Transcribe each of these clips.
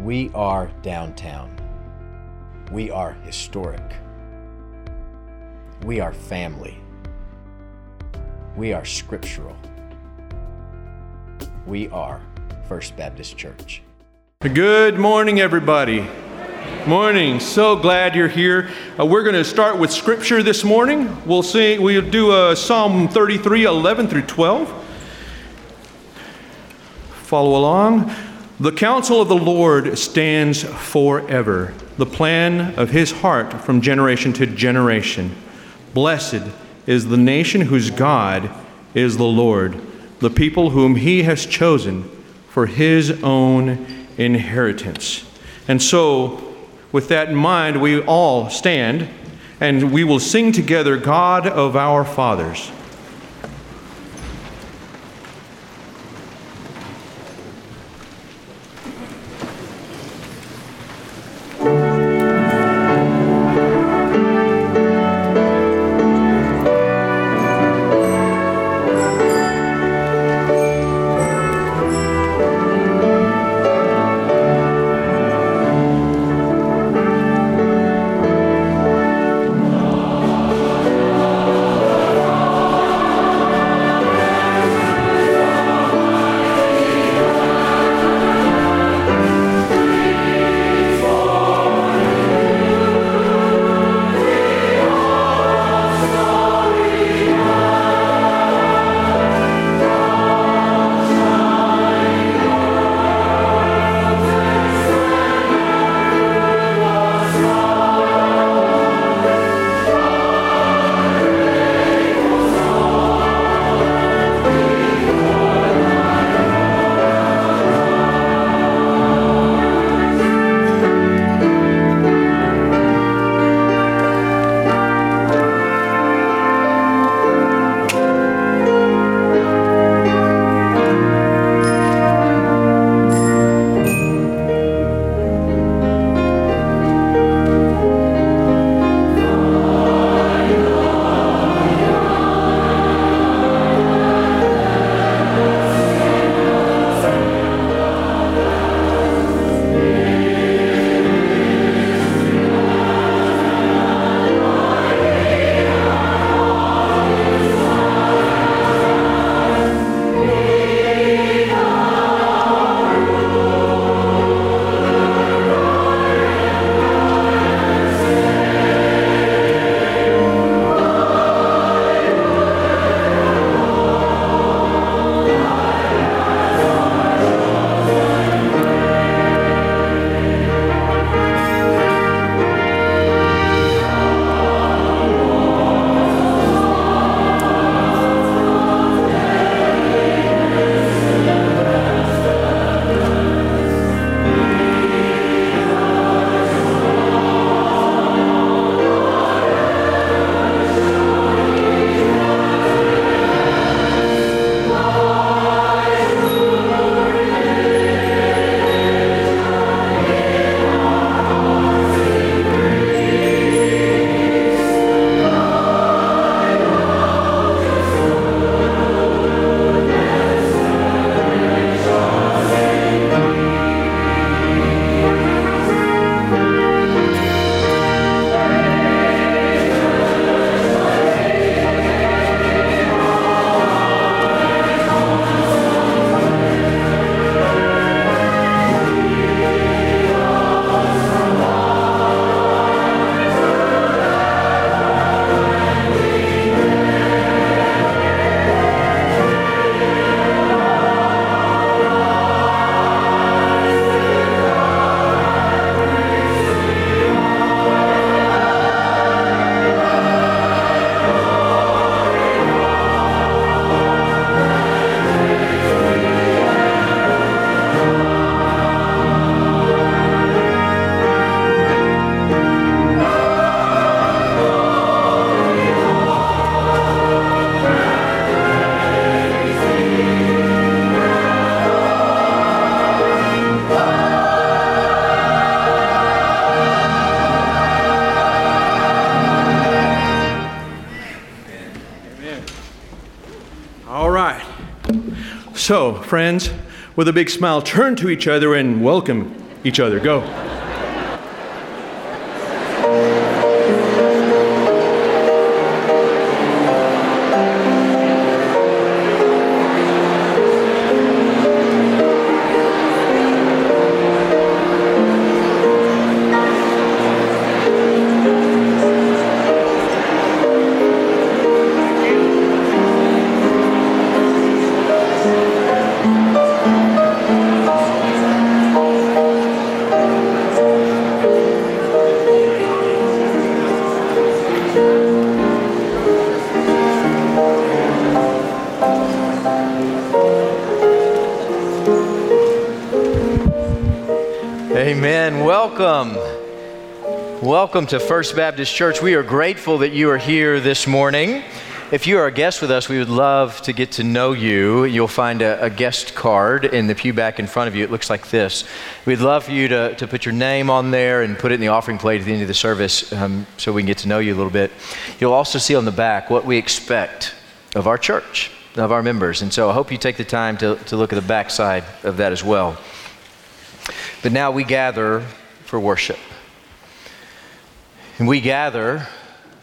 We are downtown. We are historic. We are family. We are scriptural. We are First Baptist Church. Good morning, everybody. Morning. So glad you're here. Uh, we're going to start with scripture this morning. We'll sing. We'll do uh, Psalm 33, 11 through 12. Follow along. The counsel of the Lord stands forever, the plan of his heart from generation to generation. Blessed is the nation whose God is the Lord, the people whom he has chosen for his own inheritance. And so, with that in mind, we all stand and we will sing together God of our fathers. So, friends, with a big smile, turn to each other and welcome each other. Go. Welcome to First Baptist Church. We are grateful that you are here this morning. If you are a guest with us, we would love to get to know you. You'll find a, a, guest card in the pew back in front of you. It looks like this. We'd love for you to, to put your name on there and put it in the offering plate at the end of the service um, so we can get to know you a little bit. You'll also see on the back what we expect of our church, of our members. And so I hope you take the time to, to look at the back side of that as well. But now we gather for worship. And we gather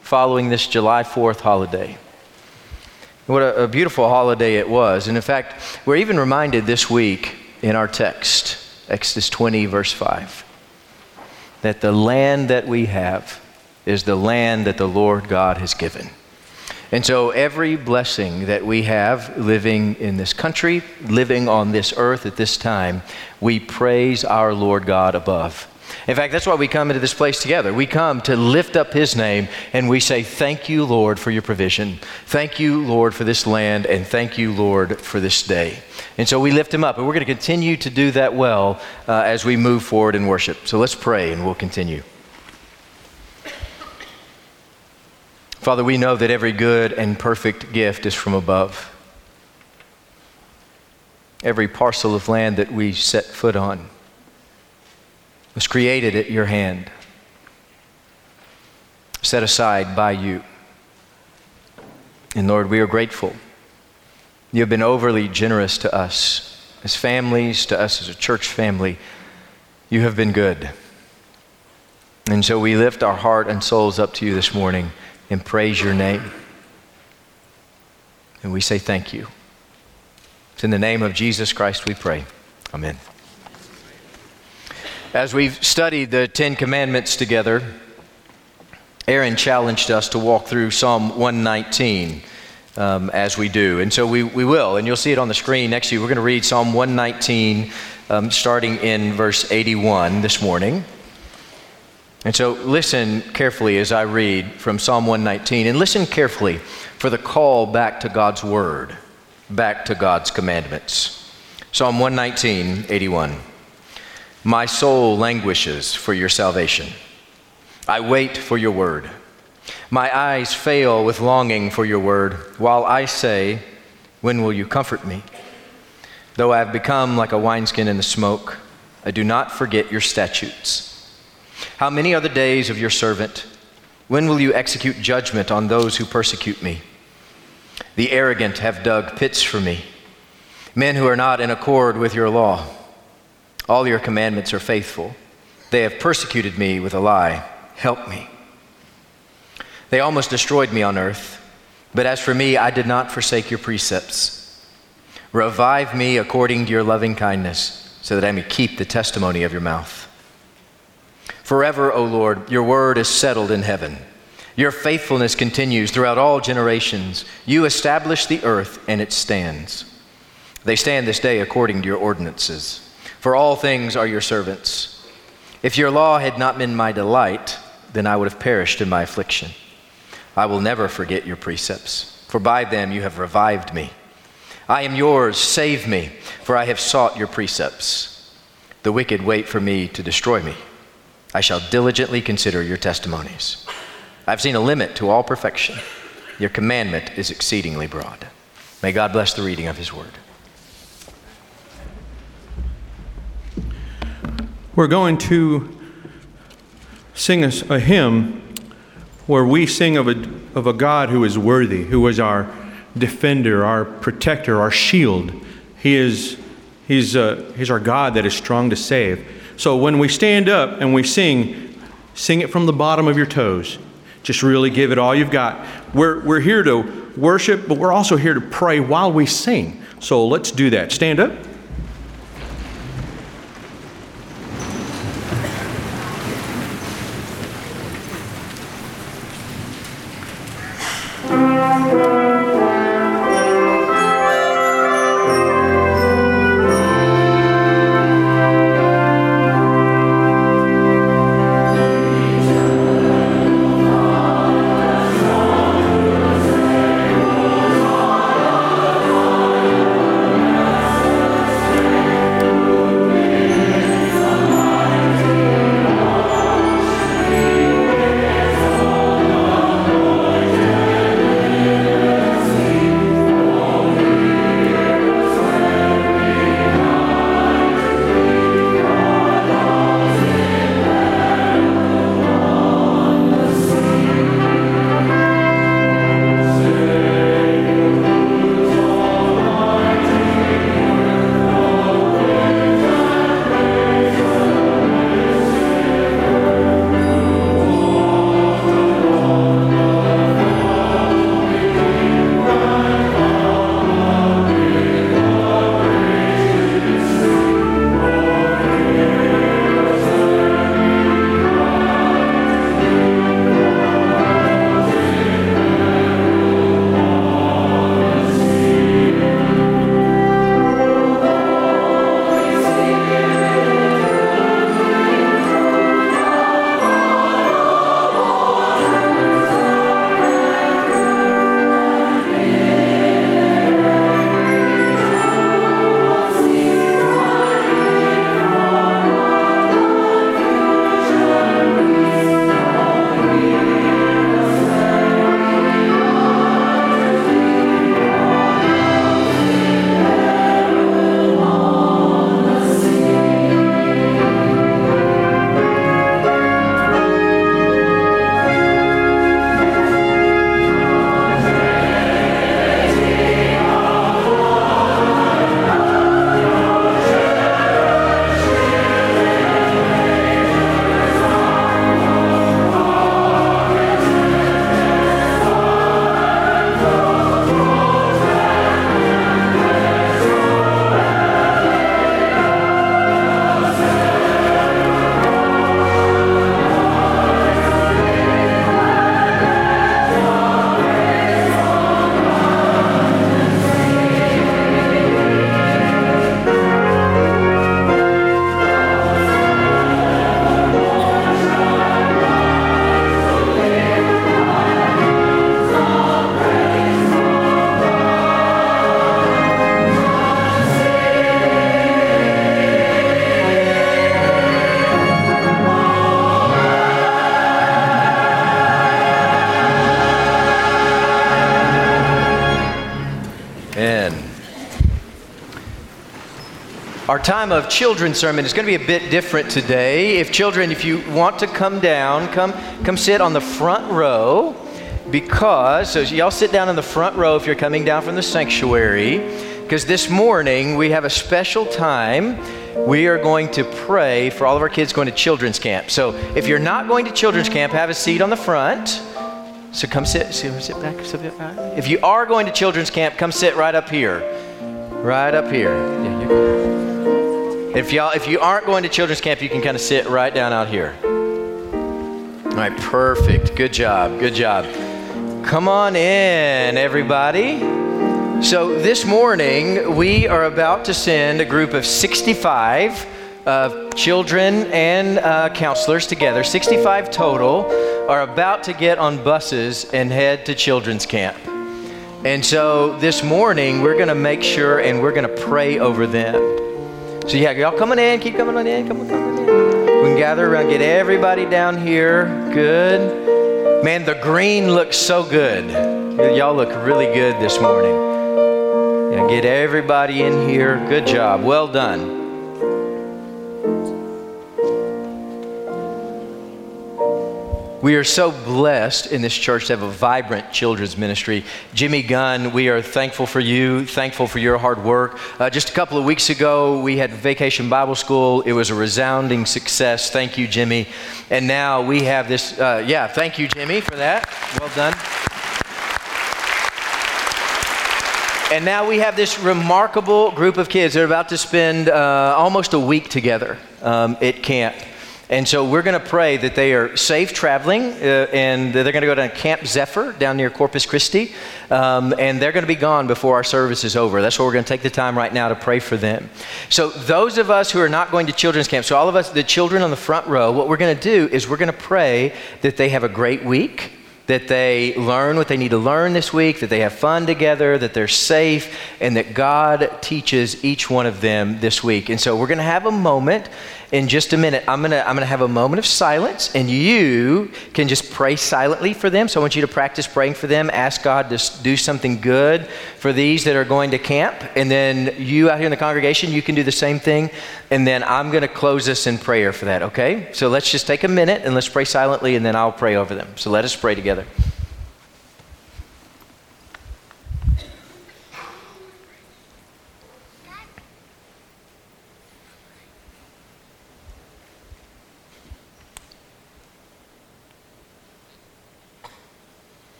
following this July 4th holiday. What a, a, beautiful holiday it was. And in fact, we're even reminded this week in our text, Exodus 20, verse 5, that the land that we have is the land that the Lord God has given. And so, every blessing that we have living in this country, living on this earth at this time, we praise our Lord God above. In fact, that's why we come into this place together. We come to lift up His name and we say, Thank you, Lord, for your provision. Thank you, Lord, for this land, and thank you, Lord, for this day. And so we lift Him up, and we're going to continue to do that well uh, as we move forward in worship. So let's pray and we'll continue. Father, we know that every good and perfect gift is from above. Every parcel of land that we set foot on was created at your hand, set aside by you. And Lord, we are grateful. You have been overly generous to us as families, to us as a church family. You have been good. And so we lift our heart and souls up to you this morning and praise your name. And we say thank you. It's in the name of Jesus Christ we pray. Amen. As we've studied the Ten Commandments together, Aaron challenged us to walk through Psalm 119 um, as we do. And so we, we will, and you'll see it on the screen next to you. We're going to read Psalm 119, um, starting in verse 81 this morning. And so listen carefully as I read from Psalm 119, and listen carefully for the call back to God's Word, back to God's commandments. Psalm 119, 81. My soul languishes for your salvation. I wait for your word. My eyes fail with longing for your word, while I say, When will you comfort me? Though I have become like a wineskin in the smoke, I do not forget your statutes. How many are the days of your servant? When will you execute judgment on those who persecute me? The arrogant have dug pits for me, men who are not in accord with your law. All your commandments are faithful. They have persecuted me with a lie. Help me. They almost destroyed me on earth, but as for me, I did not forsake your precepts. Revive me according to your loving kindness, so that I may keep the testimony of your mouth. Forever, O Lord, your word is settled in heaven. Your faithfulness continues throughout all generations. You establish the earth, and it stands. They stand this day according to your ordinances for all things are your servants. If your law had not been my delight, then I would have perished in my affliction. I will never forget your precepts, for by them you have revived me. I am yours, save me, for I have sought your precepts. The wicked wait for me to destroy me. I shall diligently consider your testimonies. I've seen a limit to all perfection. Your commandment is exceedingly broad. May God bless the reading of his word. We're going to sing a, a, hymn where we sing of a, of a God who is worthy, who is our defender, our protector, our shield. He is he's, uh, he's our God that is strong to save. So when we stand up and we sing, sing it from the bottom of your toes. Just really give it all you've got. We're, we're here to worship, but we're also here to pray while we sing. So let's do that. Stand up. Our time of children's sermon is going to be a bit different today. If children, if you want to come down, come come sit on the front row because so y'all sit down in the front row if you're coming down from the sanctuary because this morning we have a special time. We are going to pray for all of our kids going to children's camp. So if you're not going to children's camp, have a seat on the front. So come sit, sit, sit back, sit back. If you are going to children's camp, come sit right up here. Right up here. Yeah, if y'all, if you aren't going to children's camp, you can kind of sit right down out here. All right, perfect. Good job. Good job. Come on in, everybody. So this morning we are about to send a group of 65 of children and uh, counselors together, 65 total, are about to get on buses and head to children's camp. And so this morning we're going to make sure and we're going to pray over them. So yeah, y'all coming in, keep coming on in, come on, come on in. We can gather around, get everybody down here. Good. Man, the green looks so good. Y'all look really good this morning. Yeah, get everybody in here. Good job. Well done. We are so blessed in this church to have a vibrant children's ministry. Jimmy Gunn, we are thankful for you, thankful for your hard work. Uh, just a couple of weeks ago, we had Vacation Bible School. It was a resounding success. Thank you, Jimmy. And now we have this, uh, yeah, thank you, Jimmy, for that. Well done. And now we have this remarkable group of kids that are about to spend uh, almost a week together um, at camp. And so we're going to pray that they are safe traveling, uh, and they're going to go to Camp Zephyr down near Corpus Christi, um, and they're going to be gone before our service is over. That's why we're going to take the time right now to pray for them. So those of us who are not going to children's camp, so all of us, the children on the front row, what we're going to do is we're going to pray that they have a great week that they learn what they need to learn this week, that they have fun together, that they're safe, and that God teaches each one of them this week. And so we're going to have a moment in just a minute. I'm going to I'm going to have a moment of silence, and you can just pray silently for them. So I want you to practice praying for them. Ask God to do something good for these that are going to camp. And then you out here in the congregation, you can do the same thing. And then I'm going to close us in prayer for that, okay? So let's just take a minute and let's pray silently, and then I'll pray over them. So let us pray together.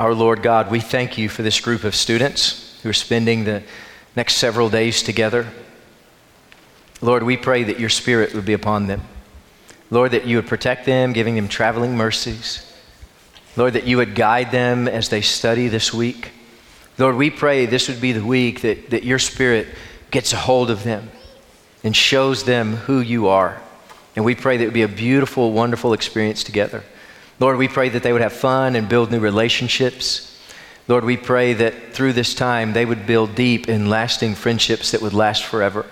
Our Lord God, we thank you for this group of students who are spending the next several days together. Lord, we pray that your Spirit would be upon them. Lord, that you would protect them, giving them traveling mercies. Lord, that you would guide them as they study this week. Lord, we pray this would be the week that, that your Spirit gets a hold of them and shows them who you are. And we pray that it would be a beautiful, wonderful experience together. Lord, we pray that they would have fun and build new relationships. Lord, we pray that through this time they would build deep and lasting friendships that would last forever.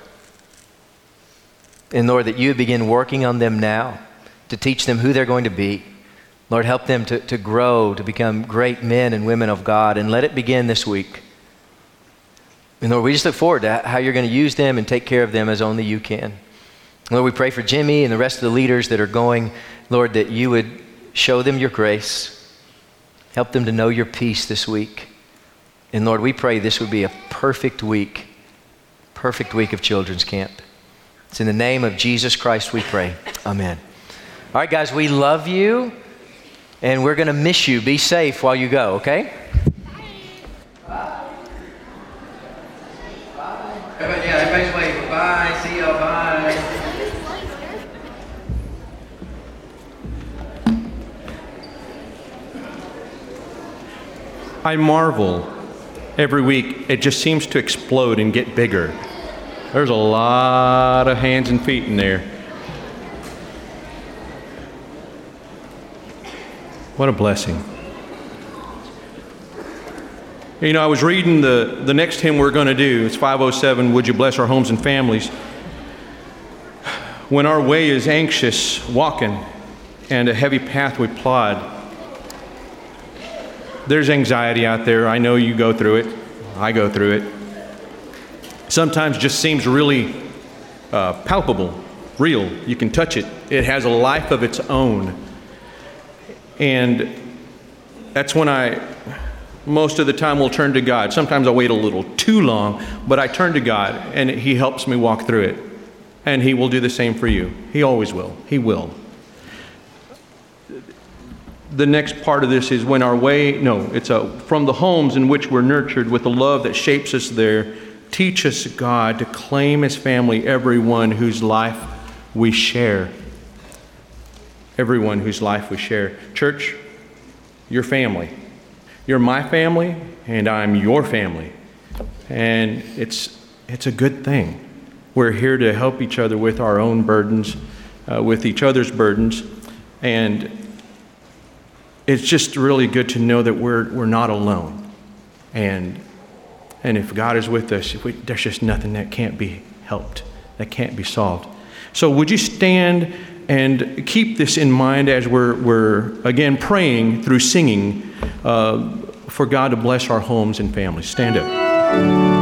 And Lord, that you begin working on them now to teach them who they're going to be. Lord, help them to, to grow, to become great men and women of God, and let it begin this week. And Lord, we just look forward to how you're going to use them and take care of them as only you can. Lord, we pray for Jimmy and the rest of the leaders that are going, Lord, that you would Show them your grace. Help them to know your peace this week. And Lord, we pray this would be a perfect week, perfect week of children's camp. It's in the name of Jesus Christ we pray. Amen. All right, guys, we love you and we're going to miss you. Be safe while you go, okay? Bye. I marvel every week. It just seems to explode and get bigger. There's a lot of hands and feet in there. What a blessing. You know, I was reading the, the next hymn we're going to do. It's 507 Would You Bless Our Homes and Families? When our way is anxious, walking, and a heavy path we plod, there's anxiety out there. I know you go through it. I go through it. Sometimes just seems really uh, palpable, real. You can touch it. It has a life of its own. And that's when I, most of the time, will turn to God. Sometimes I wait a little too long, but I turn to God and He helps me walk through it. And He will do the same for you. He always will. He will the next part of this is when our way, no, it's a, from the homes in which we're nurtured with the love that shapes us there, teach us, God, to claim as family everyone whose life we share. Everyone whose life we share. Church, your family. You're my family, and I'm your family. And it's, it's a good thing. We're here to help each other with our own burdens, uh, with each other's burdens. And it's just really good to know that we're, we're not alone. And, and if God is with us, we, there's just nothing that can't be helped, that can't be solved. So, would you stand and keep this in mind as we're, we're again praying through singing uh, for God to bless our homes and families? Stand up.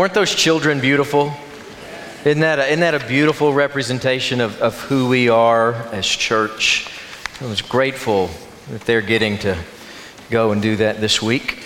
Weren't those children beautiful? Isn't that a, isn't that a beautiful representation of, of who we are as church? I was grateful that they're getting to go and do that this week.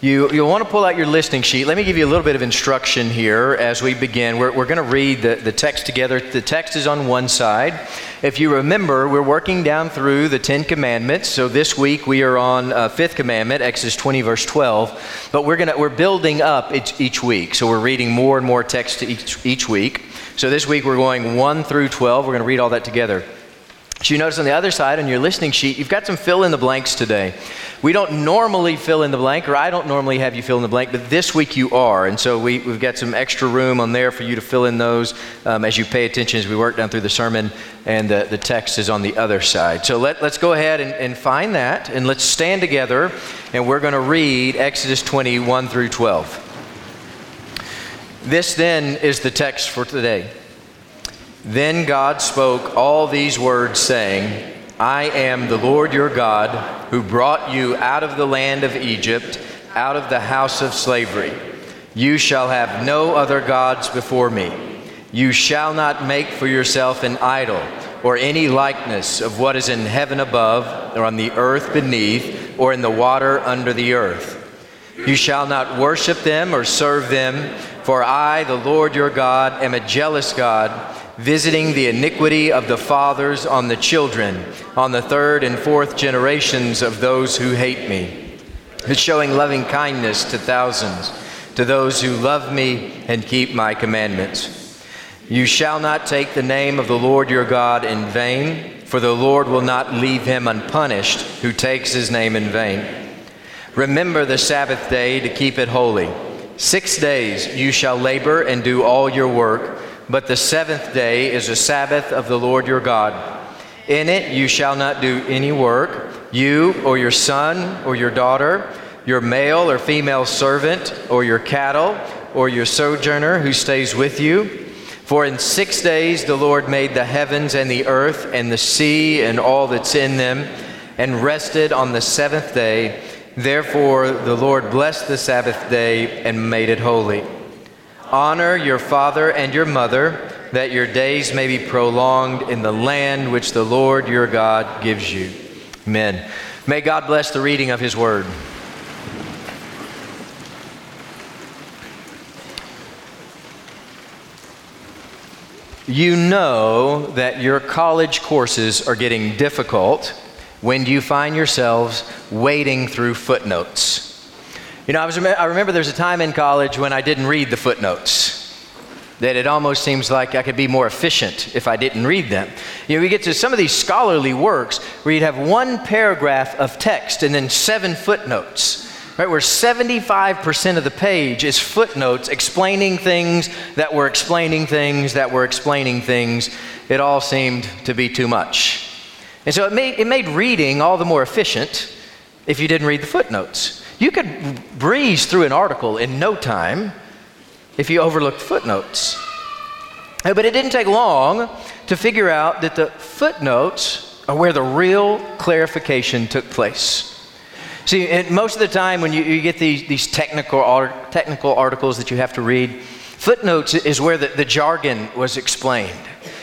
You, you'll want to pull out your listening sheet. Let me give you a little bit of instruction here as we begin. We're, we're going to read the, the text together. The text is on one side. If you remember, we're working down through the Ten Commandments. So this week we are on uh, Fifth Commandment, Exodus 20, verse 12. But we're, gonna, we're building up each, each week. So we're reading more and more text each, each week. So this week we're going 1 through 12. We're going to read all that together. So you notice on the other side on your listening sheet, you've got some fill in the blanks today. We don't normally fill in the blank, or I don't normally have you fill in the blank, but this week you are. And so we, have got some extra room on there for you to fill in those um, as you pay attention as we work down through the sermon, and the, the text is on the other side. So let, let's go ahead and, and find that, and let's stand together, and we're going to read Exodus 21 through 12. This then is the text for today. Then God spoke all these words, saying, I am the Lord your God, who brought you out of the land of Egypt, out of the house of slavery. You shall have no other gods before me. You shall not make for yourself an idol, or any likeness of what is in heaven above, or on the earth beneath, or in the water under the earth. You shall not worship them or serve them, for I, the Lord your God, am a jealous God visiting the iniquity of the fathers on the children, on the third and fourth generations of those who hate me, but showing loving kindness to thousands, to those who love me and keep my commandments. You shall not take the name of the Lord your God in vain, for the Lord will not leave him unpunished who takes his name in vain. Remember the Sabbath day to keep it holy. Six days you shall labor and do all your work but the seventh day is a Sabbath of the Lord your God. In it you shall not do any work, you or your son or your daughter, your male or female servant, or your cattle, or your sojourner who stays with you. For in six days the Lord made the heavens and the earth and the sea and all that's in them, and rested on the seventh day. Therefore the Lord blessed the Sabbath day and made it holy. Honor your father and your mother, that your days may be prolonged in the land which the Lord your God gives you. Amen. May God bless the reading of his word. You know that your college courses are getting difficult when you find yourselves wading through footnotes. You know, I, was, I remember there's a time in college when I didn't read the footnotes. That it almost seems like I could be more efficient if I didn't read them. You know, we get to some of these scholarly works where you'd have one paragraph of text and then seven footnotes, right? Where 75% of the page is footnotes explaining things that were explaining things that were explaining things. It all seemed to be too much. And so it made, it made reading all the more efficient if you didn't read the footnotes. You could breeze through an article in no time if you overlooked footnotes. Uh, but it didn't take long to figure out that the footnotes are where the real clarification took place. See, most of the time when you, you get these, these technical, technical articles that you have to read, footnotes is where the, the jargon was explained.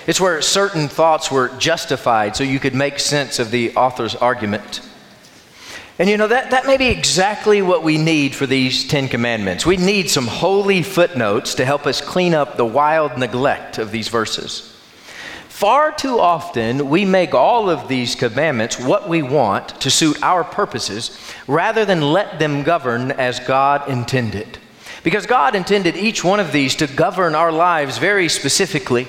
It's where certain thoughts were justified so you could make sense of the author's argument. And you know, that, that may be exactly what we need for these Ten Commandments. We need some holy footnotes to help us clean up the wild neglect of these verses. Far too often, we make all of these commandments what we want to suit our purposes rather than let them govern as God intended. Because God intended each one of these to govern our lives very specifically.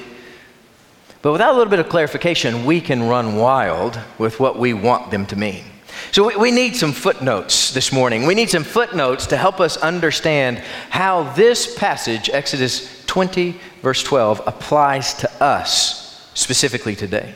But without a little bit of clarification, we can run wild with what we want them to mean. So we, we need some footnotes this morning. We need some footnotes to help us understand how this passage, Exodus 20, verse 12, applies to us specifically today.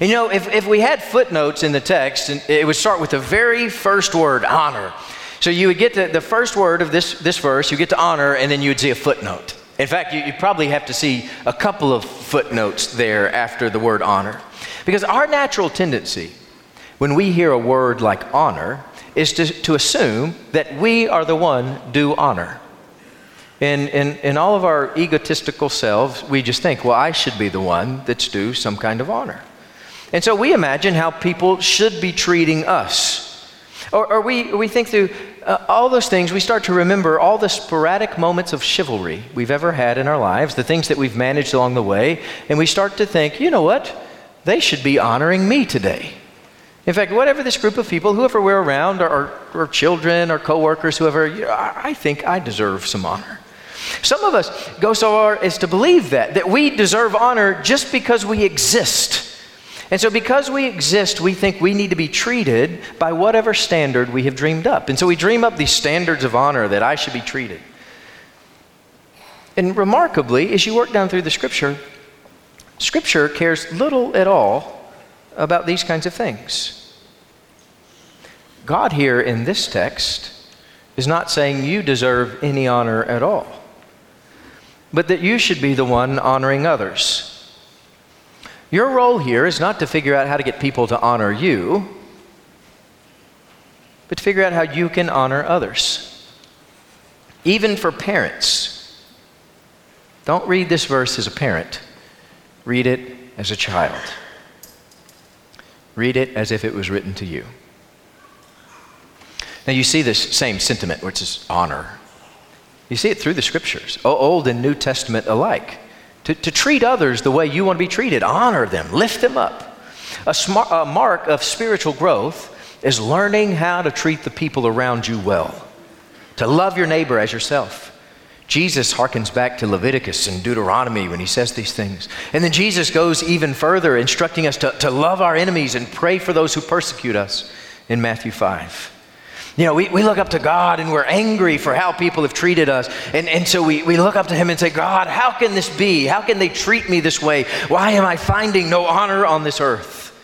You know, if, if we had footnotes in the text, it would start with the very first word, honor. So you would get to the first word of this, this verse, you get to honor, and then you would see a footnote. In fact, you, you probably have to see a couple of footnotes there after the word honor. Because our natural tendency, when we hear a word like honor, is to, to assume that we are the one due honor. In, in, in all of our egotistical selves, we just think, well, I should be the one that's due some kind of honor. And so we imagine how people should be treating us. Or, or we, we think through uh, all those things, we start to remember all the sporadic moments of chivalry we've ever had in our lives, the things that we've managed along the way, and we start to think, you know what? They should be honoring me today. In fact, whatever this group of people, whoever we're around, or, or children, or coworkers, whoever, you know, I, I think I deserve some honor. Some of us go so far as to believe that, that we deserve honor just because we exist. And so, because we exist, we think we need to be treated by whatever standard we have dreamed up. And so, we dream up these standards of honor that I should be treated. And remarkably, as you work down through the scripture, scripture cares little at all about these kinds of things. God, here in this text, is not saying you deserve any honor at all but that you should be the one honoring others. Your role here is not to figure out how to get people to honor you, but to figure out how you can honor others. Even for parents. Don't read this verse as a parent, read it as a child. Read it as if it was written to you. Now, you see this same sentiment, which is honor. You see it through the scriptures, Old and New Testament alike. To, to treat others the way you want to be treated, honor them, lift them up. A, smart, a mark of spiritual growth is learning how to treat the people around you well, to love your neighbor as yourself. Jesus harkens back to Leviticus and Deuteronomy when he says these things. And then Jesus goes even further, instructing us to, to love our enemies and pray for those who persecute us in Matthew 5. You know, we, we look up to God and we're angry for how people have treated us. And, and so we, we look up to Him and say, God, how can this be? How can they treat me this way? Why am I finding no honor on this earth?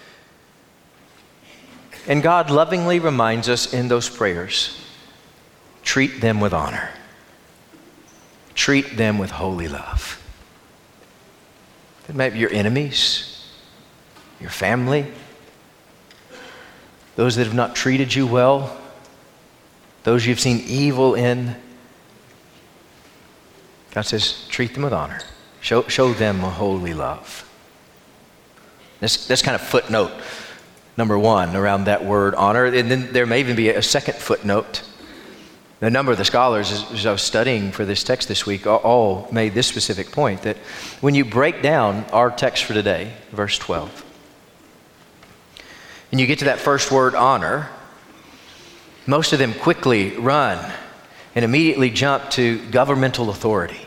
And God lovingly reminds us in those prayers treat them with honor, treat them with holy love. It might be your enemies, your family, those that have not treated you well those you've seen evil in, God says, treat them with honor. Show, show them a holy love. This, this kind of footnote number one around that word honor. And then there may even be a second footnote. A number of the scholars, as I was studying for this text this week, all made this specific point that when you break down our text for today, verse 12, and you get to that first word honor, most of them quickly run and immediately jump to governmental authority.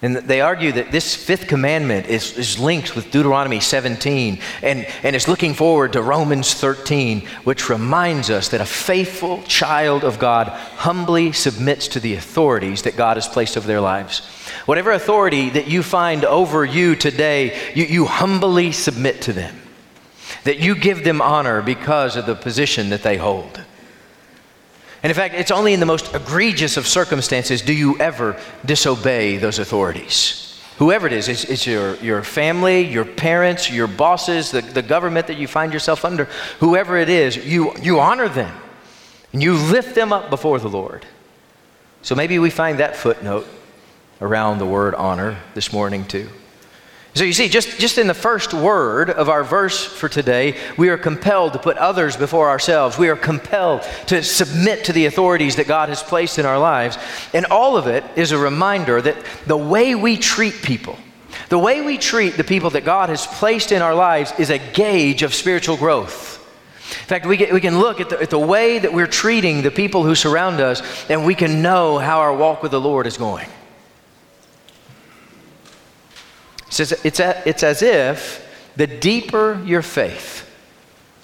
And they argue that this fifth commandment is, is linked with Deuteronomy 17 and, and is looking forward to Romans 13, which reminds us that a faithful child of God humbly submits to the authorities that God has placed over their lives. Whatever authority that you find over you today, you, you humbly submit to them, that you give them honor because of the position that they hold. And in fact, it's only in the most egregious of circumstances do you ever disobey those authorities. Whoever it is, it's, it's your, your family, your parents, your bosses, the, the government that you find yourself under, whoever it is, you, you honor them and you lift them up before the Lord. So maybe we find that footnote around the word honor this morning too. So you see, just, just in the first word of our verse for today, we are compelled to put others before ourselves. We are compelled to submit to the authorities that God has placed in our lives. And all of it is a reminder that the way we treat people, the way we treat the people that God has placed in our lives is a gauge of spiritual growth. In fact, we, get, we can look at the, at the way that we're treating the people who surround us, and we can know how our walk with the Lord is going. Says it's, a, it's as if the deeper your faith,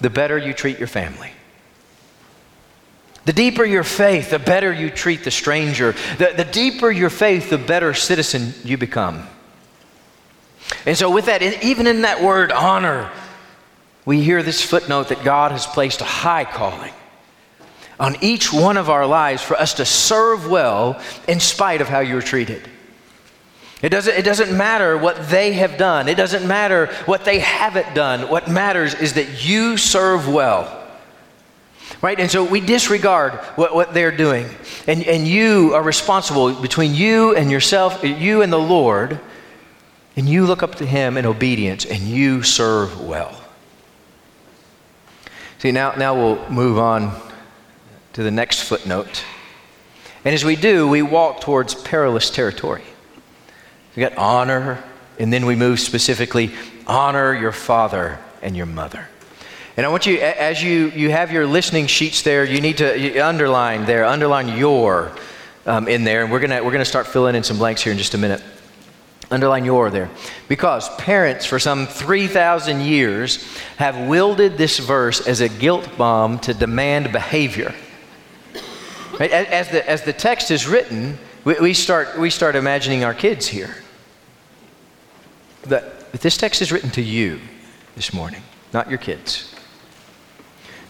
the better you treat your family. The deeper your faith, the better you treat the stranger. The, the deeper your faith, the better citizen you become. And so, with that, even in that word honor, we hear this footnote that God has placed a high calling on each one of our lives for us to serve well in spite of how you're treated. It doesn't, it doesn't matter what they have done. It doesn't matter what they haven't done. What matters is that you serve well. Right? And so we disregard what, what they're doing. And, and you are responsible between you and yourself, you and the Lord, and you look up to Him in obedience and you serve well. See, now, now we'll move on to the next footnote. And as we do, we walk towards perilous territory. We got honor, and then we move specifically honor your father and your mother. And I want you, as you, you have your listening sheets there, you need to underline there, underline your um, in there. And we're going we're gonna start filling in some blanks here in just a minute. Underline your there. Because parents, for some 3,000 years, have wielded this verse as a guilt bomb to demand behavior. Right? As, the, as the text is written, we, we, start, we start imagining our kids here. But, but this text is written to you this morning, not your kids.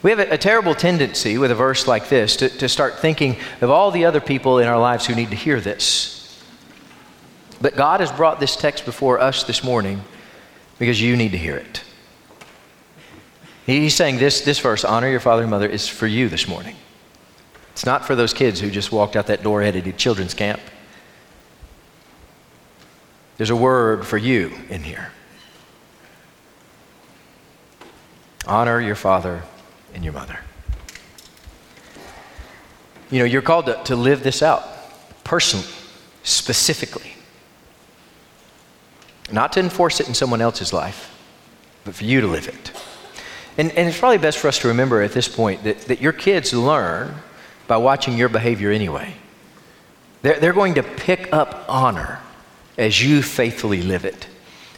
We have a, a, terrible tendency with a verse like this to, to start thinking of all the other people in our lives who need to hear this. But God has brought this text before us this morning because you need to hear it. He's saying this, this verse, honor your father and mother, is for you this morning. It's not for those kids who just walked out that door headed to children's camp. There's a word for you in here. Honor your father and your mother. You know, you're called to, to live this out personally, specifically. Not to enforce it in someone else's life, but for you to live it. And, and it's probably best for us to remember at this point that, that your kids learn by watching your behavior anyway. They're, they're going to pick up honor as you faithfully live it.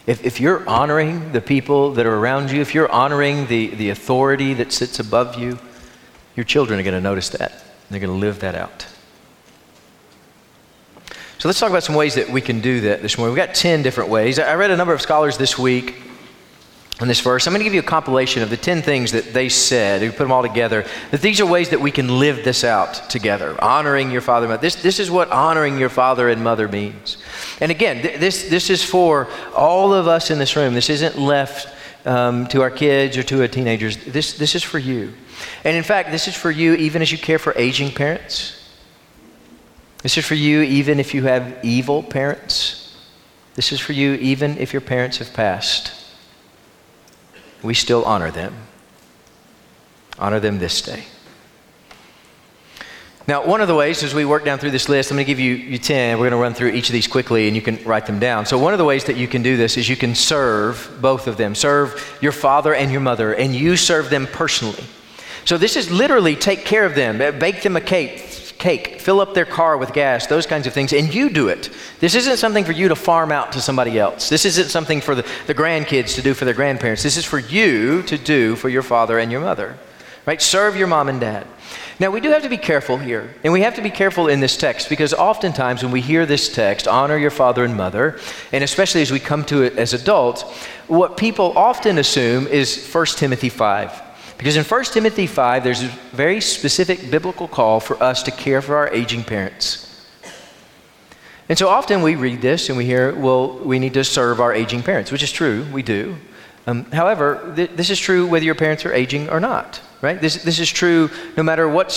If, if you're honoring the people that are around you, if you're honoring the, the authority that sits above you, your children are going to notice that. They're going to live that out. So let's talk about some ways that we can do that this morning. We've got 10 different ways. I read a number of scholars this week on this verse. I'm going to give you a compilation of the 10 things that they said. We put them all together. That these are ways that we can live this out together. Honoring your father and mother. This, this is what honoring your father and mother means. And again, th- this, this is for all of us in this room. This isn't left um, to our kids or to our teenagers. This, this is for you. And in fact, this is for you even as you care for aging parents. This is for you even if you have evil parents. This is for you even if your parents have passed. We still honor them. Honor them this day. Now, one of the ways as we work down through this list, I'm going to give you, you 10. We're going to run through each of these quickly and you can write them down. So, one of the ways that you can do this is you can serve both of them. Serve your father and your mother, and you serve them personally. So, this is literally take care of them, bake them a cake, cake, fill up their car with gas, those kinds of things, and you do it. This isn't something for you to farm out to somebody else. This isn't something for the, the grandkids to do for their grandparents. This is for you to do for your father and your mother. Right? Serve your mom and dad. Now, we do have to be careful here, and we have to be careful in this text because oftentimes when we hear this text, honor your father and mother, and especially as we come to it as adults, what people often assume is 1 Timothy 5. Because in 1 Timothy 5, there's a very specific biblical call for us to care for our aging parents. And so often we read this and we hear, well, we need to serve our aging parents, which is true, we do. Um, however, th- this is true whether your parents are aging or not, right? This, this is true no matter what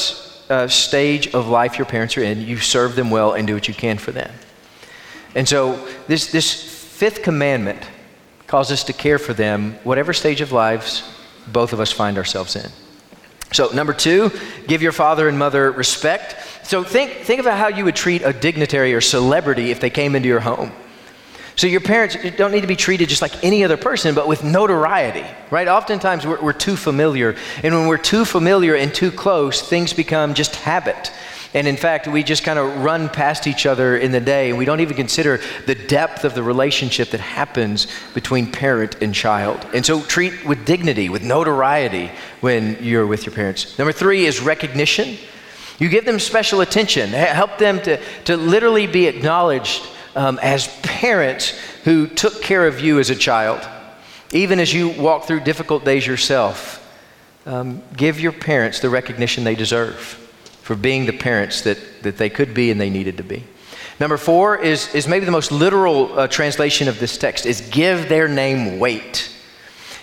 uh, stage of life your parents are in, you serve them well and do what you can for them. And so this, this fifth commandment calls us to care for them, whatever stage of lives both of us find ourselves in. So, number two, give your father and mother respect. So, think, think about how you would treat a dignitary or celebrity if they came into your home. So, your parents don't need to be treated just like any other person, but with notoriety, right? Oftentimes, we're, we're too familiar. And when we're too familiar and too close, things become just habit. And in fact, we just kind of run past each other in the day, and we don't even consider the depth of the relationship that happens between parent and child. And so treat with dignity, with notoriety when you're with your parents. Number three is recognition. You give them special attention, help them to, to literally be acknowledged um, as parents who took care of you as a child, even as you walk through difficult days yourself. Um, give your parents the recognition they deserve for being the parents that, that they could be and they needed to be. Number four is, is maybe the most literal uh, translation of this text is give their name weight.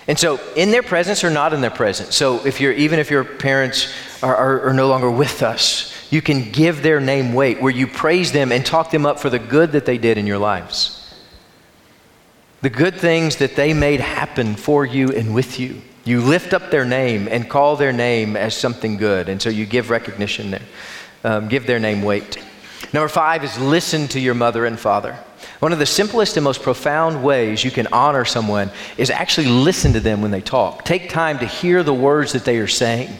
And so, in their presence or not in their presence. So, if you're even if your parents are, are, are no longer with us, you can give their name weight, where you praise them and talk them up for the good that they did in your lives, the good things that they made happen for you and with you. You lift up their name and call their name as something good, and so you give recognition there, um, give their name weight. Number five is listen to your mother and father. One of the simplest and most profound ways you can honor someone is actually listen to them when they talk. Take time to hear the words that they are saying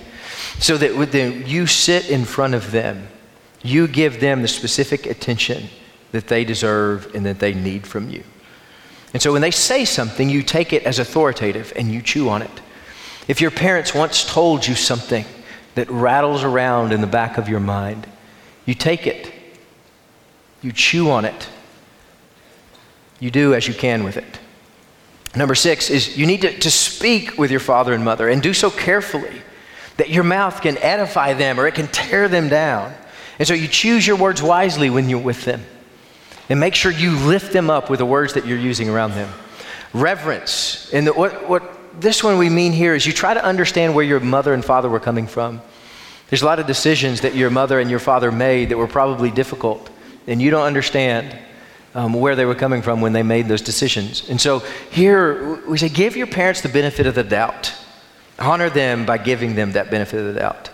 so that you sit in front of them, you give them the specific attention that they deserve and that they need from you. And so when they say something, you take it as authoritative and you chew on it. If your parents once told you something that rattles around in the back of your mind, you take it, you chew on it, you do as you can with it. Number six is you need to, to speak with your father and mother and do so carefully that your mouth can edify them or it can tear them down. And so you choose your words wisely when you're with them. And make sure you lift them up with the words that you're using around them. Reverence. And the, what, what this one we mean here is you try to understand where your mother and father were coming from. There's a lot of decisions that your mother and your father made that were probably difficult, and you don't understand um, where they were coming from when they made those decisions. And so here we say, give your parents the benefit of the doubt. Honor them by giving them that benefit of the doubt.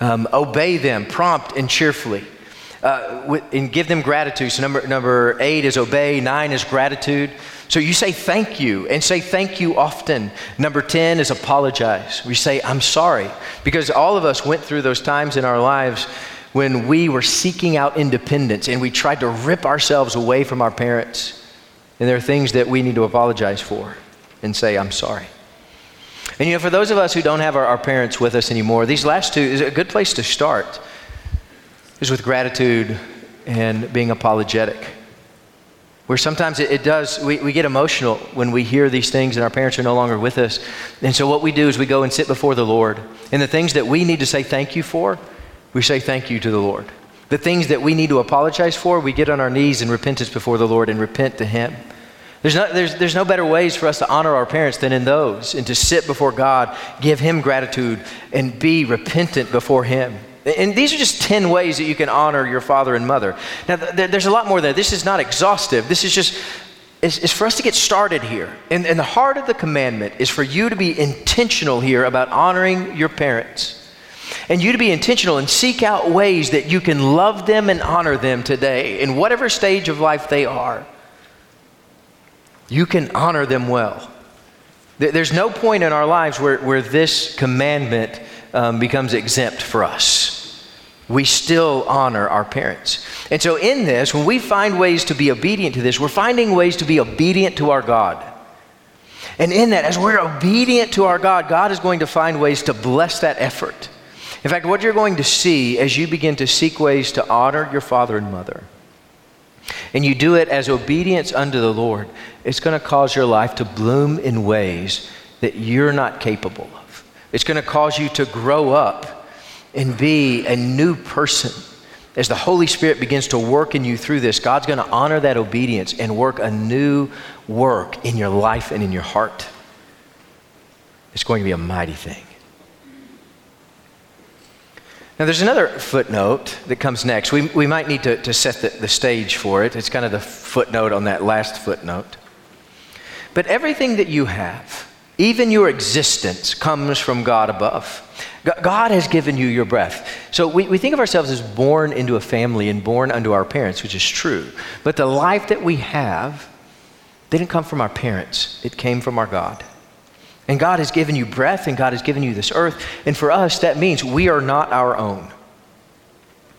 Um, obey them, prompt and cheerfully. Uh, and give them gratitude. So, number, number eight is obey, nine is gratitude. So, you say thank you and say thank you often. Number 10 is apologize. We say, I'm sorry. Because all of us went through those times in our lives when we were seeking out independence and we tried to rip ourselves away from our parents. And there are things that we need to apologize for and say, I'm sorry. And you know, for those of us who don't have our, our parents with us anymore, these last two is a good place to start, is with gratitude and being apologetic. Where sometimes it, it does, we, we get emotional when we hear these things and our parents are no longer with us. And so what we do is we go and sit before the Lord. And the things that we need to say thank you for, we say thank you to the Lord. The things that we need to apologize for, we get on our knees in repentance before the Lord and repent to Him. There's no, there's, there's no better ways for us to honor our parents than in those and to sit before God, give Him gratitude, and be repentant before Him. And these are just 10 ways that you can honor your father and mother. Now, th- there's a lot more there. This is not exhaustive. This is just, it's, it's for us to get started here. And, and the heart of the commandment is for you to be intentional here about honoring your parents and you to be intentional and seek out ways that you can love them and honor them today in whatever stage of life they are. You can honor them well. There's no point in our lives where, where this commandment um, becomes exempt for us. We still honor our parents. And so, in this, when we find ways to be obedient to this, we're finding ways to be obedient to our God. And in that, as we're obedient to our God, God is going to find ways to bless that effort. In fact, what you're going to see as you begin to seek ways to honor your father and mother, and you do it as obedience unto the Lord, it's going to cause your life to bloom in ways that you're not capable of. It's going to cause you to grow up and be a new person. As the Holy Spirit begins to work in you through this, God's going to honor that obedience and work a new work in your life and in your heart. It's going to be a mighty thing. Now, there's another footnote that comes next. We, we might need to, to set the, the stage for it. It's kind of the footnote on that last footnote. But everything that you have, even your existence, comes from God above. God has given you your breath. So we, we think of ourselves as born into a family and born unto our parents, which is true. But the life that we have didn't come from our parents, it came from our God. And God has given you breath and God has given you this earth. And for us, that means we are not our own.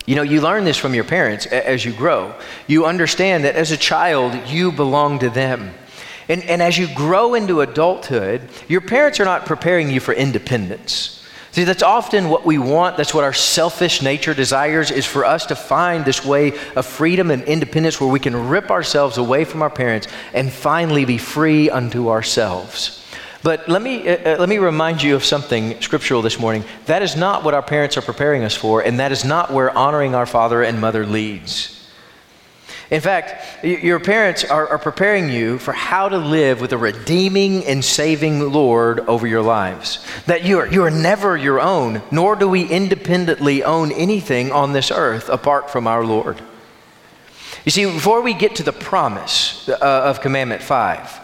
You know, you learn this from your parents as you grow. You understand that as a child, you belong to them. And, and as you grow into adulthood, your parents are not preparing you for independence. See, that's often what we want. That's what our selfish nature desires is for us to find this way of freedom and independence where we can rip ourselves away from our parents and finally be free unto ourselves. But let me, uh, uh, let me remind you of something scriptural this morning. That is not what our parents are preparing us for, and that is not where honoring our father and mother leads. In fact, your parents are, are, preparing you for how to live with a redeeming and saving Lord over your lives. That you are, you are never your own, nor do we independently own anything on this earth apart from our Lord. You see, before we get to the promise uh, of Commandment 5,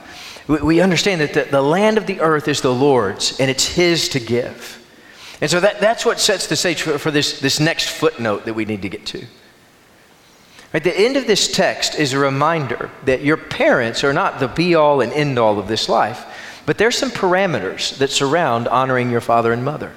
we, understand that the, the land of the earth is the Lord's and it's His to give. And so that, that's what sets the stage for, for this, this next footnote that we need to get to. At the end of this text is a reminder that your parents are not the be all and end all of this life, but there's some parameters that surround honoring your father and mother.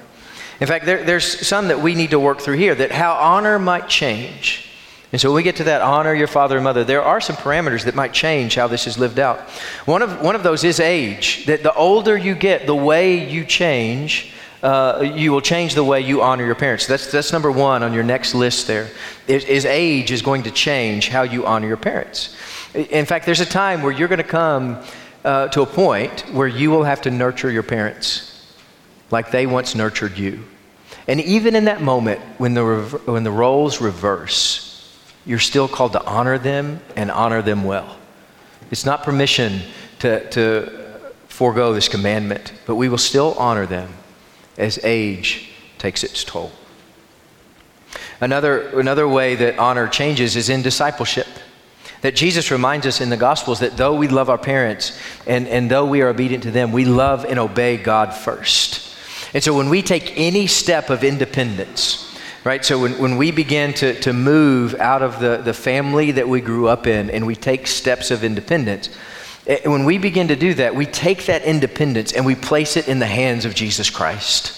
In fact, there, there's some that we need to work through here that how honor might change. And so when we get to that honor your father and mother, there are some parameters that might change how this is lived out. One of, one of those is age, that the older you get, the way you change uh, you will change the way you honor your parents. That's, that's number one on your next list there. Is, is age is going to change how you honor your parents. In fact, there's a time where you're going to come uh, to a point where you will have to nurture your parents like they once nurtured you. And even in that moment, when the, when the roles reverse, you're still called to honor them and honor them well. It's not permission to, to forego this commandment, but we will still honor them as age takes its toll. Another, another way that honor changes is in discipleship. That Jesus reminds us in the Gospels that though we love our parents and, and though we are obedient to them, we love and obey God first. And so when we take any step of independence, right, so when, when we begin to, to move out of the, the family that we grew up in and we take steps of independence, when we begin to do that, we take that independence and we place it in the hands of Jesus Christ.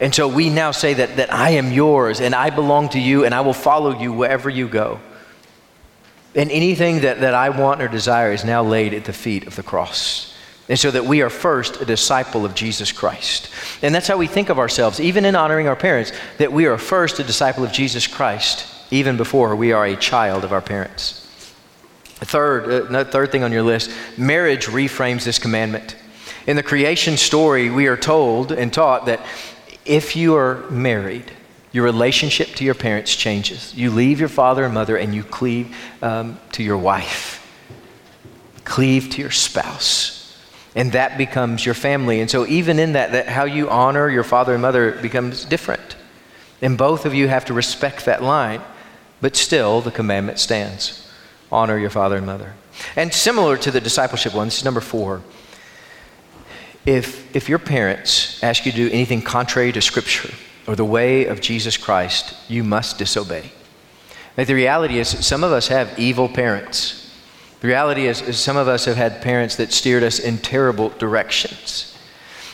And so we now say that, that I am yours and I belong to you and I will follow you wherever you go. And anything that, that I want or desire is now laid at the feet of the cross. And so that we are first a disciple of Jesus Christ. And that's how we think of ourselves, even in honoring our parents, that we are first a disciple of Jesus Christ, even before we are a child of our parents. Third, uh, third thing on your list, marriage reframes this commandment. In the creation story, we are told and taught that if you are married, your relationship to your parents changes. You leave your father and mother and you cleave um, to your wife, cleave to your spouse. And that becomes your family. And so, even in that, that how you honor your father and mother becomes different. And both of you have to respect that line, but still the commandment stands honor your father and mother. And similar to the discipleship one, this is number four. If, if your parents ask you to do anything contrary to Scripture or the way of Jesus Christ, you must disobey. Like the reality is, some of us have evil parents. The reality is, is, some of us have had parents that steered us in terrible directions.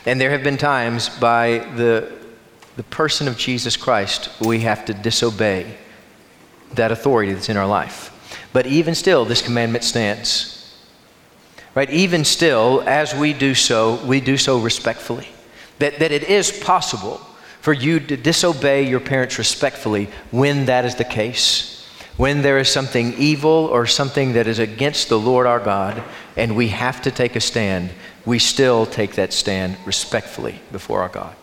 And there have been times by the, the person of Jesus Christ we have to disobey that authority that's in our life. But even still, this commandment stands. Right? Even still, as we do so, we do so respectfully. That, that it is possible for you to disobey your parents respectfully when that is the case. When there is something evil or something that is against the Lord our God, and we have to take a stand, we still take that stand respectfully before our God.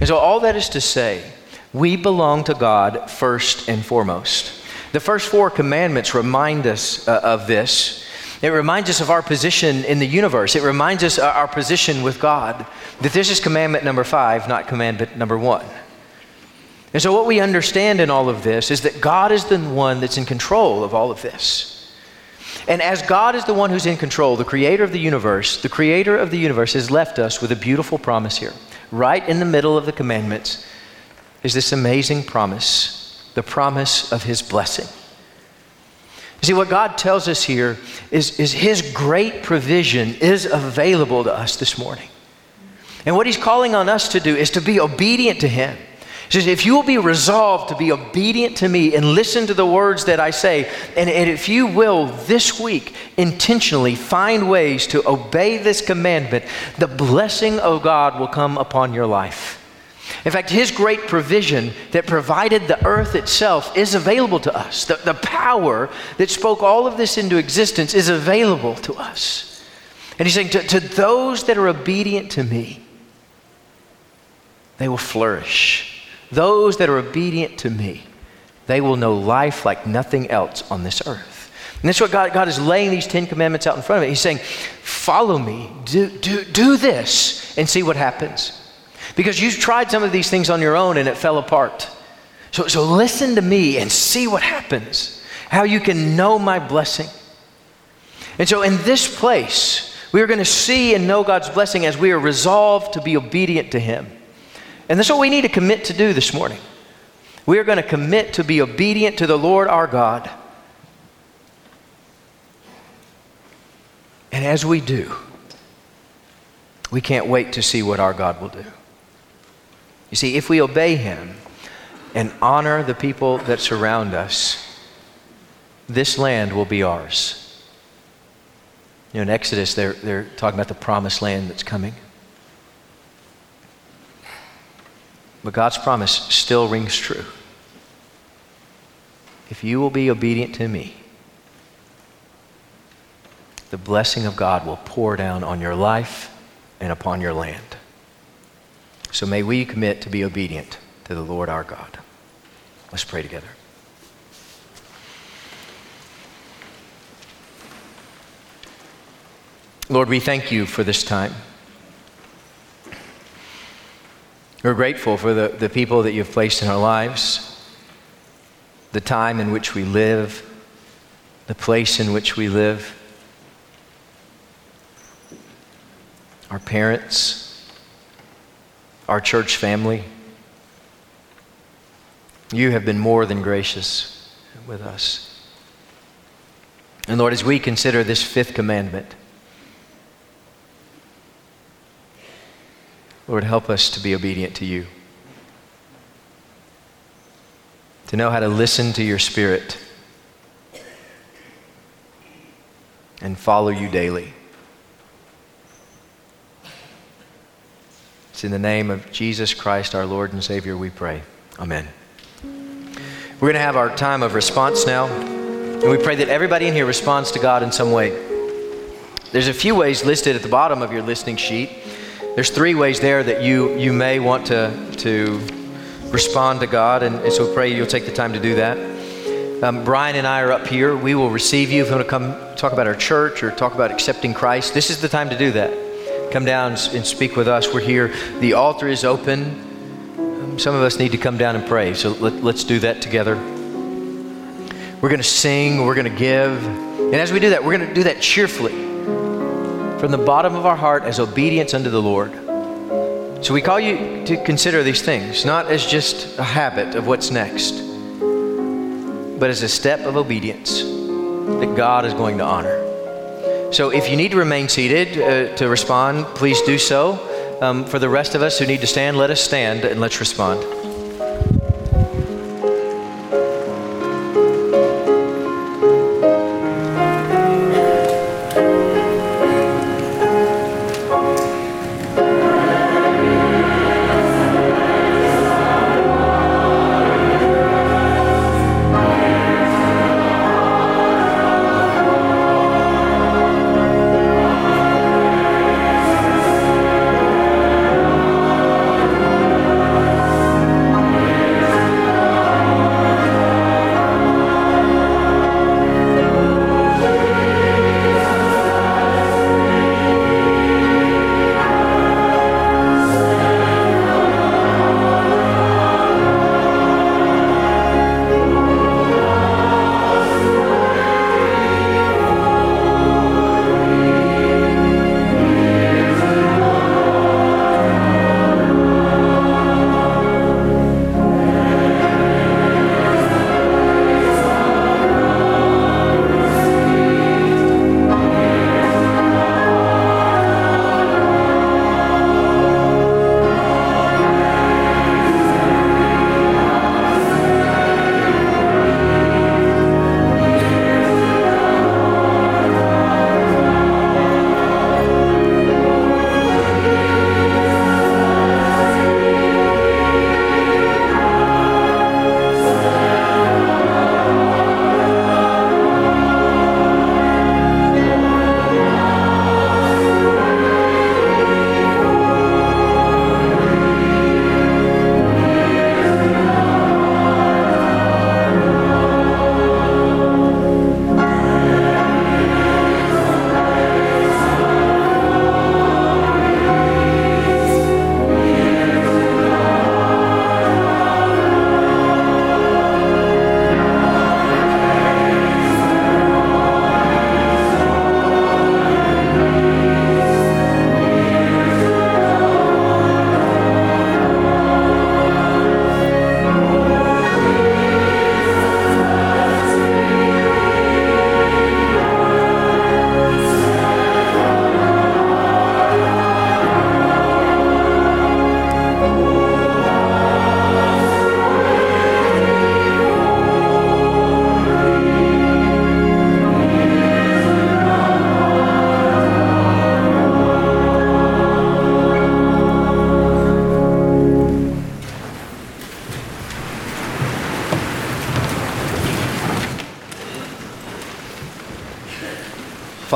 And so, all that is to say, we belong to God first and foremost. The first four commandments remind us uh, of this. It reminds us of our position in the universe. It reminds us uh, our position with God. That this is commandment number five, not commandment number one. And so, what we understand in all of this is that God is the one that's in control of all of this. And as God is the one who's in control, the creator of the universe, the creator of the universe has left us with a beautiful promise here. Right in the middle of the commandments is this amazing promise the promise of his blessing. You see, what God tells us here is, is his great provision is available to us this morning. And what he's calling on us to do is to be obedient to him. He says, if you will be resolved to be obedient to me and listen to the words that I say, and, and if you will this week intentionally find ways to obey this commandment, the blessing of God will come upon your life. In fact, His great provision that provided the earth itself is available to us. The, the power that spoke all of this into existence is available to us. And He's saying, to, to those that are obedient to me, they will flourish. Those that are obedient to me, They will know life like nothing else on this earth. And that's what God, God is laying these Ten Commandments out in front of it. He's saying, Follow me, do, do, do this, and see what happens. Because you've tried some of these things on your own and it fell apart. So, so listen to me and see what happens, how you can know my blessing. And so in this place, we are going to see and know God's blessing as we are resolved to be obedient to Him. And that's what we need to commit to do this morning. We are going to commit to be obedient to the Lord our God. And as we do, we can't wait to see what our God will do. You see, if we obey Him and honor the people that surround us, this land will be ours. You know, in Exodus, they're, they're talking about the promised land that's coming. But God's promise still rings true. If you will be obedient to me, the blessing of God will pour down on your life and upon your land. So may we commit to be obedient to the Lord our God. Let's pray together. Lord, we thank you for this time. We're grateful for the, the people that you've placed in our lives, the time in which we live, the place in which we live, our parents our church family. You have been more than gracious with us. And Lord, as we consider this fifth commandment, Lord, help us to be obedient to you, to know how to listen to your Spirit and follow you daily. It's in the name of Jesus Christ, our Lord and Savior, we pray. Amen. We're going to have our time of response now. And we pray that everybody in here responds to God in some way. There's a few ways listed at the bottom of your listening sheet. There's three ways there that you, you may want to, to respond to God, and, and so pray you'll take the time to do that. Um, Brian and I are up here. We will receive you if you want to come talk about our church or talk about accepting Christ. This is the time to do that come down and speak with us. We're here. The altar is open. Um, some of us need to come down and pray, so let, let's do that together. We're going to sing, we're going to give. And as we do that, we're going to do that cheerfully from the bottom of our heart as obedience unto the Lord. So we call you to consider these things, not as just a habit of what's next, but as a step of obedience that God is going to honor. So if you need to remain seated uh, to respond, please do so. Um, for the rest of us who need to stand, let us stand and let's respond.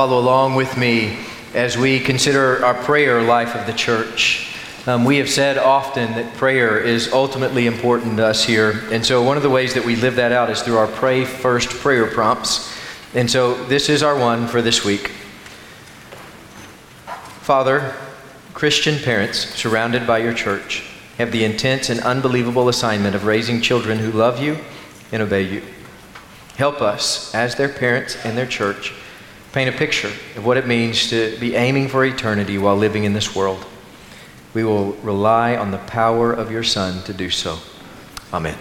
Follow along with me as we consider our prayer life of the church. Um, we have said often that prayer is ultimately important to us here. And so, one of the ways that we live that out is through our Pray First prayer prompts. And so, this is our one for this week. Father, Christian parents surrounded by your church have the intense and unbelievable assignment of raising children who love you and obey you. Help us, as their parents and their church, paint a picture of what it means to be aiming for eternity while living in this world. We will rely on the power of your Son to do so. Amen.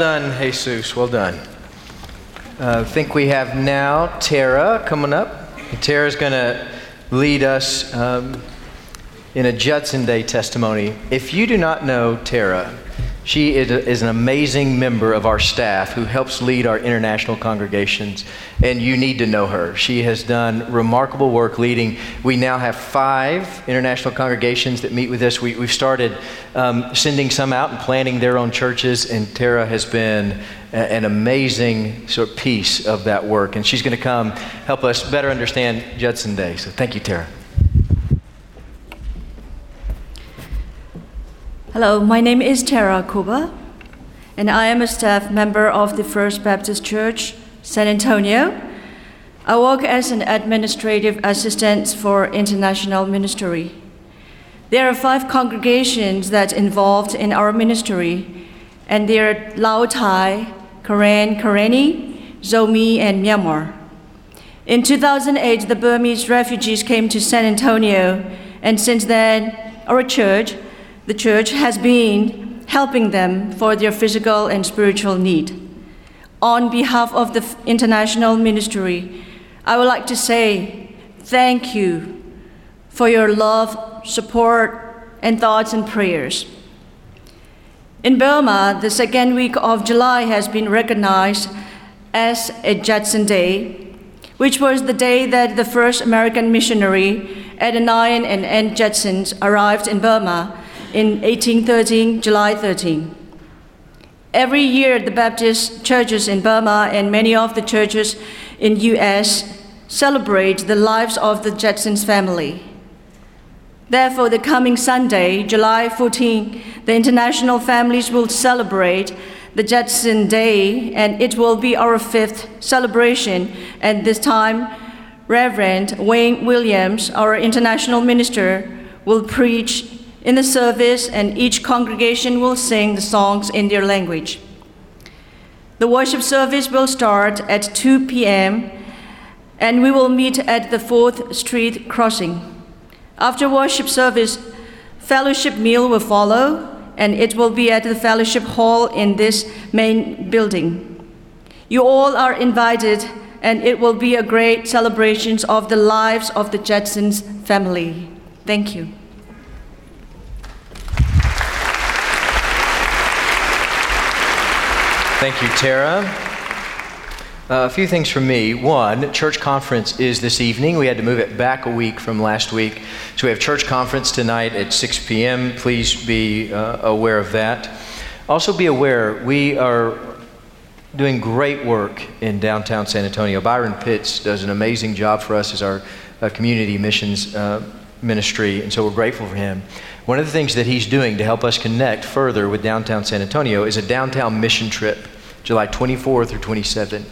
Done, Jesus. Well done. Uh, I think we have now Tara coming up. Tara's going to lead us um, in a Judson Day testimony. If you do not know Tara, She is, an amazing member of our staff who helps lead our international congregations, and you need to know her. She has done remarkable work leading. We now have five international congregations that meet with us. We, have started um, sending some out and planning their own churches, and Tara has been a, an amazing sort of piece of that work. And she's going to come help us better understand Judson Day. So thank you, Tara. Hello, my name is Tara Kuba, and I am a staff member of the First Baptist Church, San Antonio. I work as an administrative assistant for international ministry. There are five congregations that involved in our ministry, and they are Lao Thai, Karen, Karenni, Zomi, and Myanmar. In 2008, the Burmese refugees came to San Antonio, and since then, our church the church has been helping them for their physical and spiritual need. On behalf of the international ministry, I would like to say thank you for your love, support, and thoughts and prayers. In Burma, the second week of July has been recognized as a Judson Day, which was the day that the first American missionary, Adoniram and Ann Judson, arrived in Burma in 1813, July 13. Every year, the Baptist churches in Burma and many of the churches in U.S. celebrate the lives of the Judsons family. Therefore, the coming Sunday, July 14, the international families will celebrate the Judson Day, and it will be our fifth celebration. And this time, Reverend Wayne Williams, our international minister, will preach in the service, and each congregation will sing the songs in their language. The worship service will start at 2 p.m., and we will meet at the 4th Street crossing. After worship service, fellowship meal will follow, and it will be at the fellowship hall in this main building. You all are invited, and it will be a great celebration of the lives of the Judsons family. Thank you. Thank you, Tara. Uh, a few things from me. One, church conference is this evening. We had to move it back a week from last week. So we have church conference tonight at 6 p.m. Please be uh, aware of that. Also, be aware we are doing great work in downtown San Antonio. Byron Pitts does an amazing job for us as our uh, community missions uh, ministry, and so we're grateful for him. One of the things that he's doing to help us connect further with downtown San Antonio is a downtown mission trip, July 24th through 27th.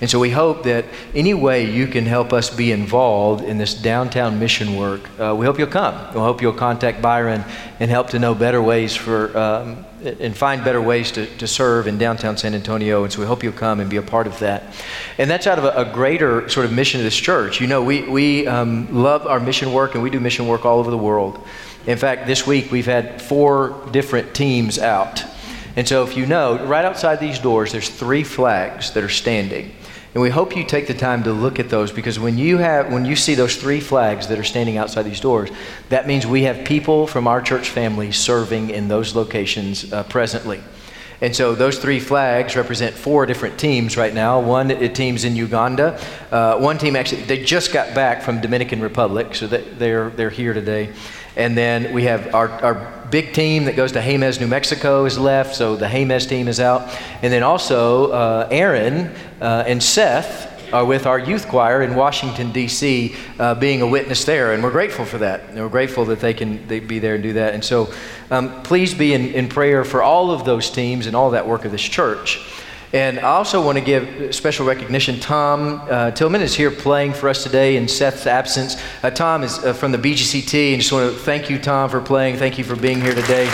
And so we hope that any way you can help us be involved in this downtown mission work, uh, we hope you'll come. We hope you'll contact Byron and help to know better ways for, um, and find better ways to, to serve in downtown San Antonio. And so we hope you'll come and be a part of that. And that's out of a, a greater sort of mission of this church. You know, we, we um, love our mission work and we do mission work all over the world. In fact, this week we've had four different teams out. And so, if you know, right outside these doors, there's three flags that are standing. And we hope you take the time to look at those because when you have when you see those three flags that are standing outside these doors, that means we have people from our church family serving in those locations uh, presently. And so those three flags represent four different teams right now. One teams in Uganda. Uh, one team actually they just got back from Dominican Republic, so they're they're here today. And then we have our, our big team that goes to Jemez, New Mexico is left, so the Jemez team is out. And then also uh, Aaron uh, and Seth are with our youth choir in Washington, D.C., uh, being a witness there. And we're grateful for that. And we're grateful that they can they be there and do that. And so um, please be in, in prayer for all of those teams and all that work of this church. And I also want to give special recognition. Tom uh, Tillman is here playing for us today in Seth's absence. Uh, Tom is uh, from the BGCT, and just want to thank you, Tom, for playing. Thank you for being here today.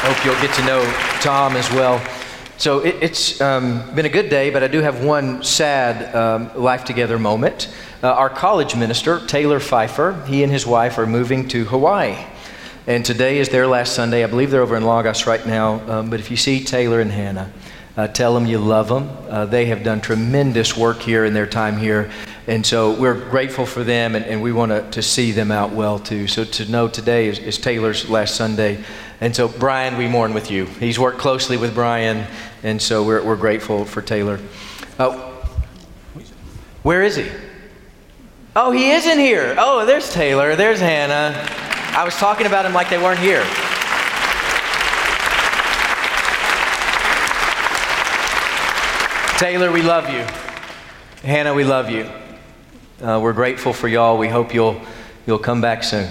Hope you'll get to know Tom as well. So it, has um, been a good day, but I do have one sad um, life together moment. Uh, our college minister, Taylor Pfeiffer, he and his wife are moving to Hawaii. And today is their last Sunday. I believe they're over in Lagos right now. Um, but if you see Taylor and Hannah, uh, tell them you love them. Uh, they have done tremendous work here in their time here. And so we're grateful for them, and, and we want to, see them out well too. So to know today is, is Taylor's last Sunday. And so, Brian, we mourn with you. He's worked closely with Brian, and so we're, we're grateful for Taylor. Uh, where is he? Oh, he isn't here. Oh, there's Taylor. There's Hannah. I was talking about them like they weren't here. Taylor, we love you. Hannah, we love you. Uh, we're grateful for y'all. We hope you'll, you'll come back soon.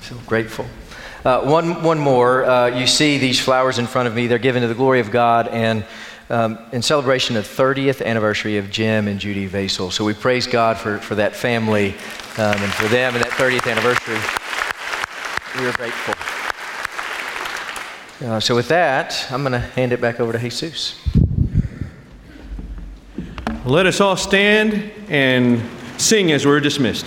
So grateful. Uh, one, one more. Uh, you see these flowers in front of me. They're given to the glory of God and um, in celebration of 30th anniversary of Jim and Judy Vasel. So we praise God for, for that family um, and for them and that 30th anniversary. We are grateful. Uh, so with that, I'm going to hand it back over to Jesus. Let us all stand and sing as we're dismissed.